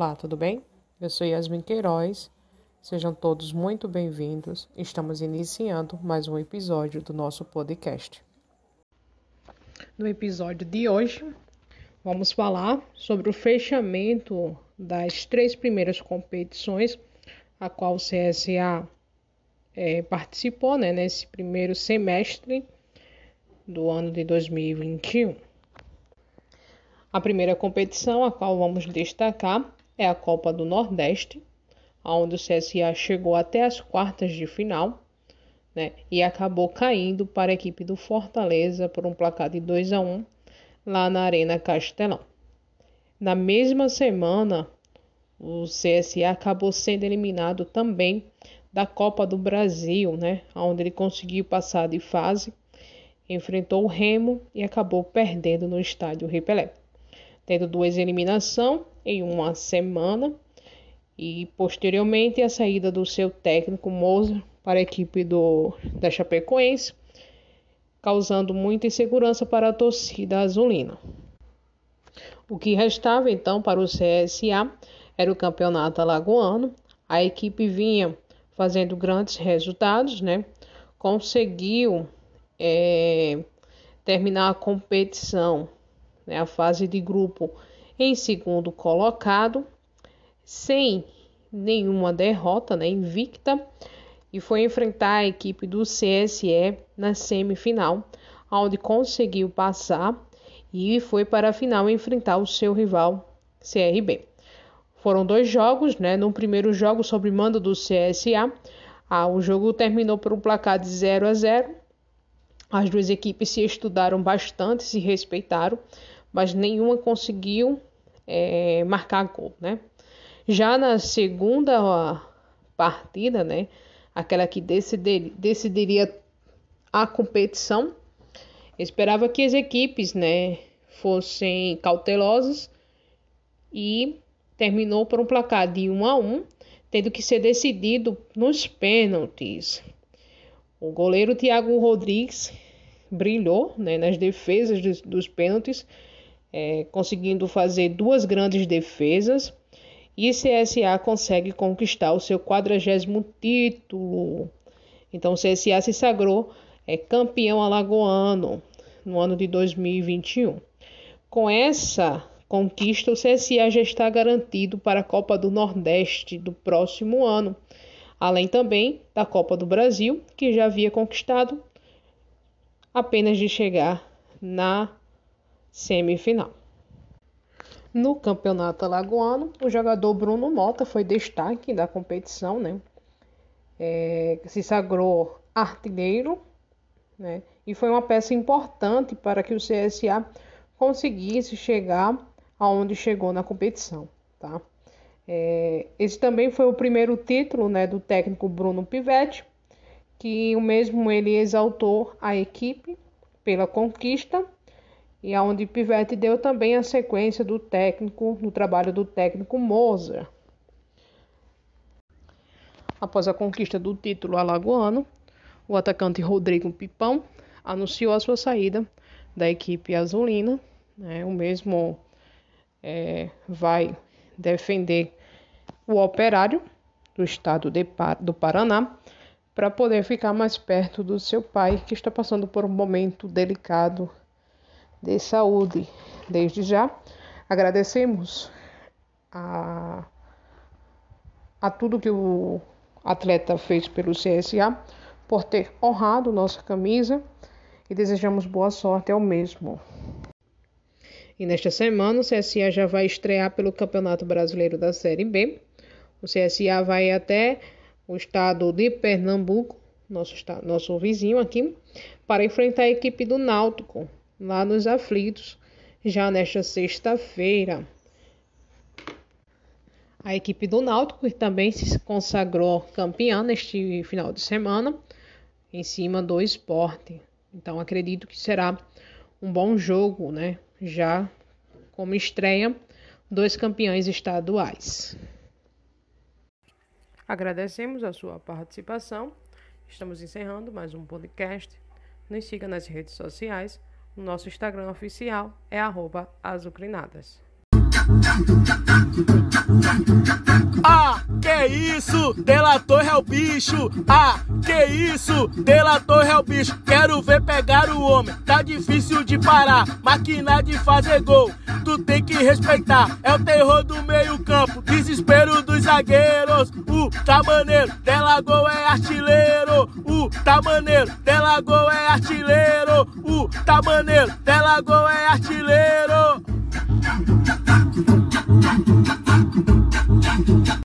Olá, tudo bem? Eu sou Yasmin Queiroz. Sejam todos muito bem-vindos. Estamos iniciando mais um episódio do nosso podcast. No episódio de hoje, vamos falar sobre o fechamento das três primeiras competições a qual o CSA é, participou né, nesse primeiro semestre do ano de 2021. A primeira competição a qual vamos destacar é a Copa do Nordeste, onde o CSA chegou até as quartas de final né, e acabou caindo para a equipe do Fortaleza por um placar de 2 a 1 lá na Arena Castelão. Na mesma semana, o CSA acabou sendo eliminado também da Copa do Brasil, né, onde ele conseguiu passar de fase, enfrentou o Remo e acabou perdendo no estádio Ripelé tendo duas eliminações em uma semana e posteriormente a saída do seu técnico Moser para a equipe do, da Chapecoense, causando muita insegurança para a torcida azulina. O que restava então para o CSA era o campeonato alagoano. A equipe vinha fazendo grandes resultados, né? Conseguiu é, terminar a competição né, a fase de grupo em segundo colocado, sem nenhuma derrota, né, invicta, e foi enfrentar a equipe do CSE na semifinal, onde conseguiu passar e foi para a final enfrentar o seu rival CRB. Foram dois jogos, né? No primeiro jogo, sob mando do CSA, ah, o jogo terminou por um placar de 0 a 0. As duas equipes se estudaram bastante, se respeitaram, mas nenhuma conseguiu é, marcar gol, né? Já na segunda partida, né, aquela que decidir, decidiria a competição, esperava que as equipes, né, fossem cautelosas e terminou por um placar de 1 a 1, tendo que ser decidido nos pênaltis. O goleiro Thiago Rodrigues brilhou né, nas defesas dos, dos pênaltis, é, conseguindo fazer duas grandes defesas. E CSA consegue conquistar o seu quadragésimo título. Então, o CSA se sagrou é, campeão alagoano no ano de 2021. Com essa conquista, o CSA já está garantido para a Copa do Nordeste do próximo ano, além também da Copa do Brasil, que já havia conquistado apenas de chegar na semifinal. No campeonato alagoano, o jogador Bruno Mota foi destaque da competição, né? É, se sagrou artilheiro, né? E foi uma peça importante para que o CSA conseguisse chegar aonde chegou na competição, tá? É, esse também foi o primeiro título, né, do técnico Bruno Pivetti, que o mesmo ele exaltou a equipe pela conquista e aonde Pivete deu também a sequência do técnico, no trabalho do técnico Moser. Após a conquista do título alagoano, o atacante Rodrigo Pipão anunciou a sua saída da equipe azulina. Né? O mesmo é, vai defender o operário do estado de, do Paraná para poder ficar mais perto do seu pai, que está passando por um momento delicado de saúde. Desde já, agradecemos a, a tudo que o atleta fez pelo CSA por ter honrado nossa camisa e desejamos boa sorte ao mesmo. E nesta semana o CSA já vai estrear pelo Campeonato Brasileiro da Série B. O CSA vai até o estado de Pernambuco, nosso, nosso vizinho aqui, para enfrentar a equipe do Náutico lá nos aflitos, já nesta sexta-feira. A equipe do Náutico também se consagrou campeã neste final de semana em cima do esporte. Então acredito que será um bom jogo, né? Já como estreia, dois campeões estaduais. Agradecemos a sua participação. Estamos encerrando mais um podcast. Nos siga nas redes sociais nosso Instagram oficial é azucrinadas. Ah, que isso, delator bicho. Ah, que isso, delator é o bicho. Quero ver pegar o homem, tá difícil de parar. Máquina de fazer gol, tu tem que respeitar. É o terror do meio-campo, desespero dos zagueiros. O maneiro, dela gol é artilheiro. O maneiro, dela gol é artilheiro. O maneiro, dela gol é artilheiro.